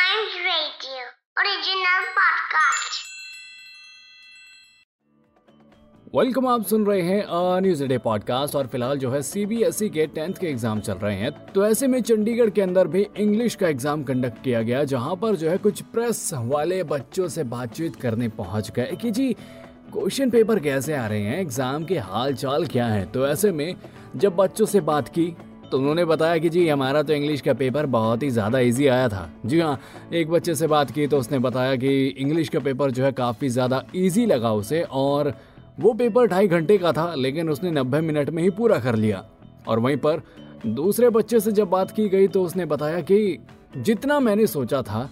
Chimes Radio. Welcome आप सुन रहे हैं न्यूज़ डे पॉडकास्ट और फ़िलहाल जो है सीबीएसई e के टेंथ के एग्ज़ाम चल रहे हैं। तो ऐसे में चंडीगढ़ के अंदर भी इंग्लिश का एग्ज़ाम कंडक्ट किया गया, जहाँ पर जो है कुछ प्रेस वाले बच्चों से बातचीत करने पहुँच गए। कि जी क्वेश्चन पेपर कैसे आ रहे हैं? एग्ज़ाम के हाल चाल क्या है? तो ऐसे में जब बच्चों से बात की तो उन्होंने बताया कि जी, हमारा तो इंग्लिश का पेपर बहुत ही ज़्यादा इजी आया था। जी हाँ एक बच्चे से बात की तो उसने बताया कि इंग्लिश का पेपर जो है काफ़ी ज़्यादा इजी लगा उसे और वो पेपर ढाई घंटे का था, लेकिन उसने नब्बे मिनट में ही पूरा कर लिया। और वहीं पर दूसरे बच्चे से जब बात की गई तो उसने बताया कि जितना मैंने सोचा था,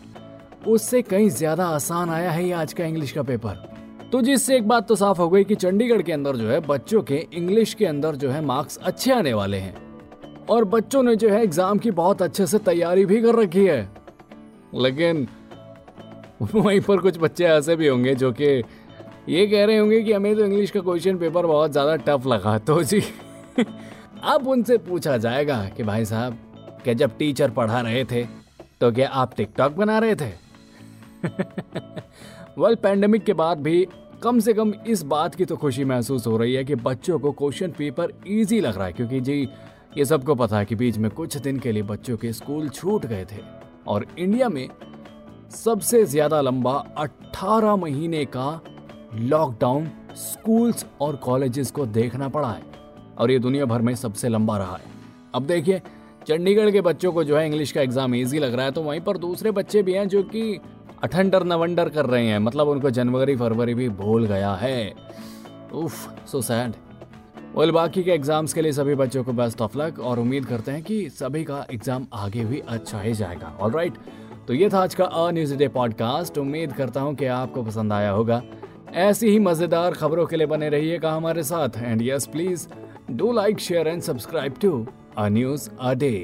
उससे कहीं ज़्यादा आसान आया है ये आज का इंग्लिश का पेपर तो जिससे एक बात तो साफ़ हो गई कि चंडीगढ़ के अंदर जो है, बच्चों के इंग्लिश के अंदर जो है मार्क्स अच्छे आने वाले हैं। और बच्चों ने जो है एग्ज़ाम की बहुत अच्छे से तैयारी भी कर रखी है। लेकिन वहीं पर कुछ बच्चे ऐसे भी होंगे जो कि ये कह रहे होंगे कि हमें तो इंग्लिश का क्वेश्चन पेपर बहुत ज़्यादा टफ लगा। तो जी, अब उनसे पूछा जाएगा कि भाई साहब, क्या जब टीचर पढ़ा रहे थे तो क्या आप टिकटॉक बना रहे थे? वेल पैंडेमिक के बाद भी कम से कम इस बात की तो खुशी महसूस हो रही है कि बच्चों को क्वेश्चन पेपर इजी लग रहा है, क्योंकि जी ये सबको पता है कि बीच में कुछ दिन के लिए बच्चों के स्कूल छूट गए थे और इंडिया में सबसे ज़्यादा लंबा 18 महीने का लॉकडाउन स्कूल्स और कॉलेजेस को देखना पड़ा है और ये दुनिया भर में सबसे लंबा रहा है। अब देखिए, चंडीगढ़ के बच्चों को जो है इंग्लिश का एग्ज़ाम इजी लग रहा है तो वहीं पर दूसरे बच्चे भी हैं जो कि अठंडर नवंडर कर रहे हैं। मतलब उनको जनवरी फरवरी भी भूल गया है। उफ सो सैड वेल बाकी के एग्ज़ाम्स के लिए सभी बच्चों को बेस्ट ऑफ़ लक और उम्मीद करते हैं कि सभी का एग्ज़ाम आगे भी अच्छा ही जाएगा। ऑल राइट तो ये था आज का अ न्यूज़ डे पॉडकास्ट उम्मीद करता हूँ कि आपको पसंद आया होगा। ऐसी ही मज़ेदार खबरों के लिए बने रहिएगा हमारे साथ। And yes please do like share and subscribe to a news a day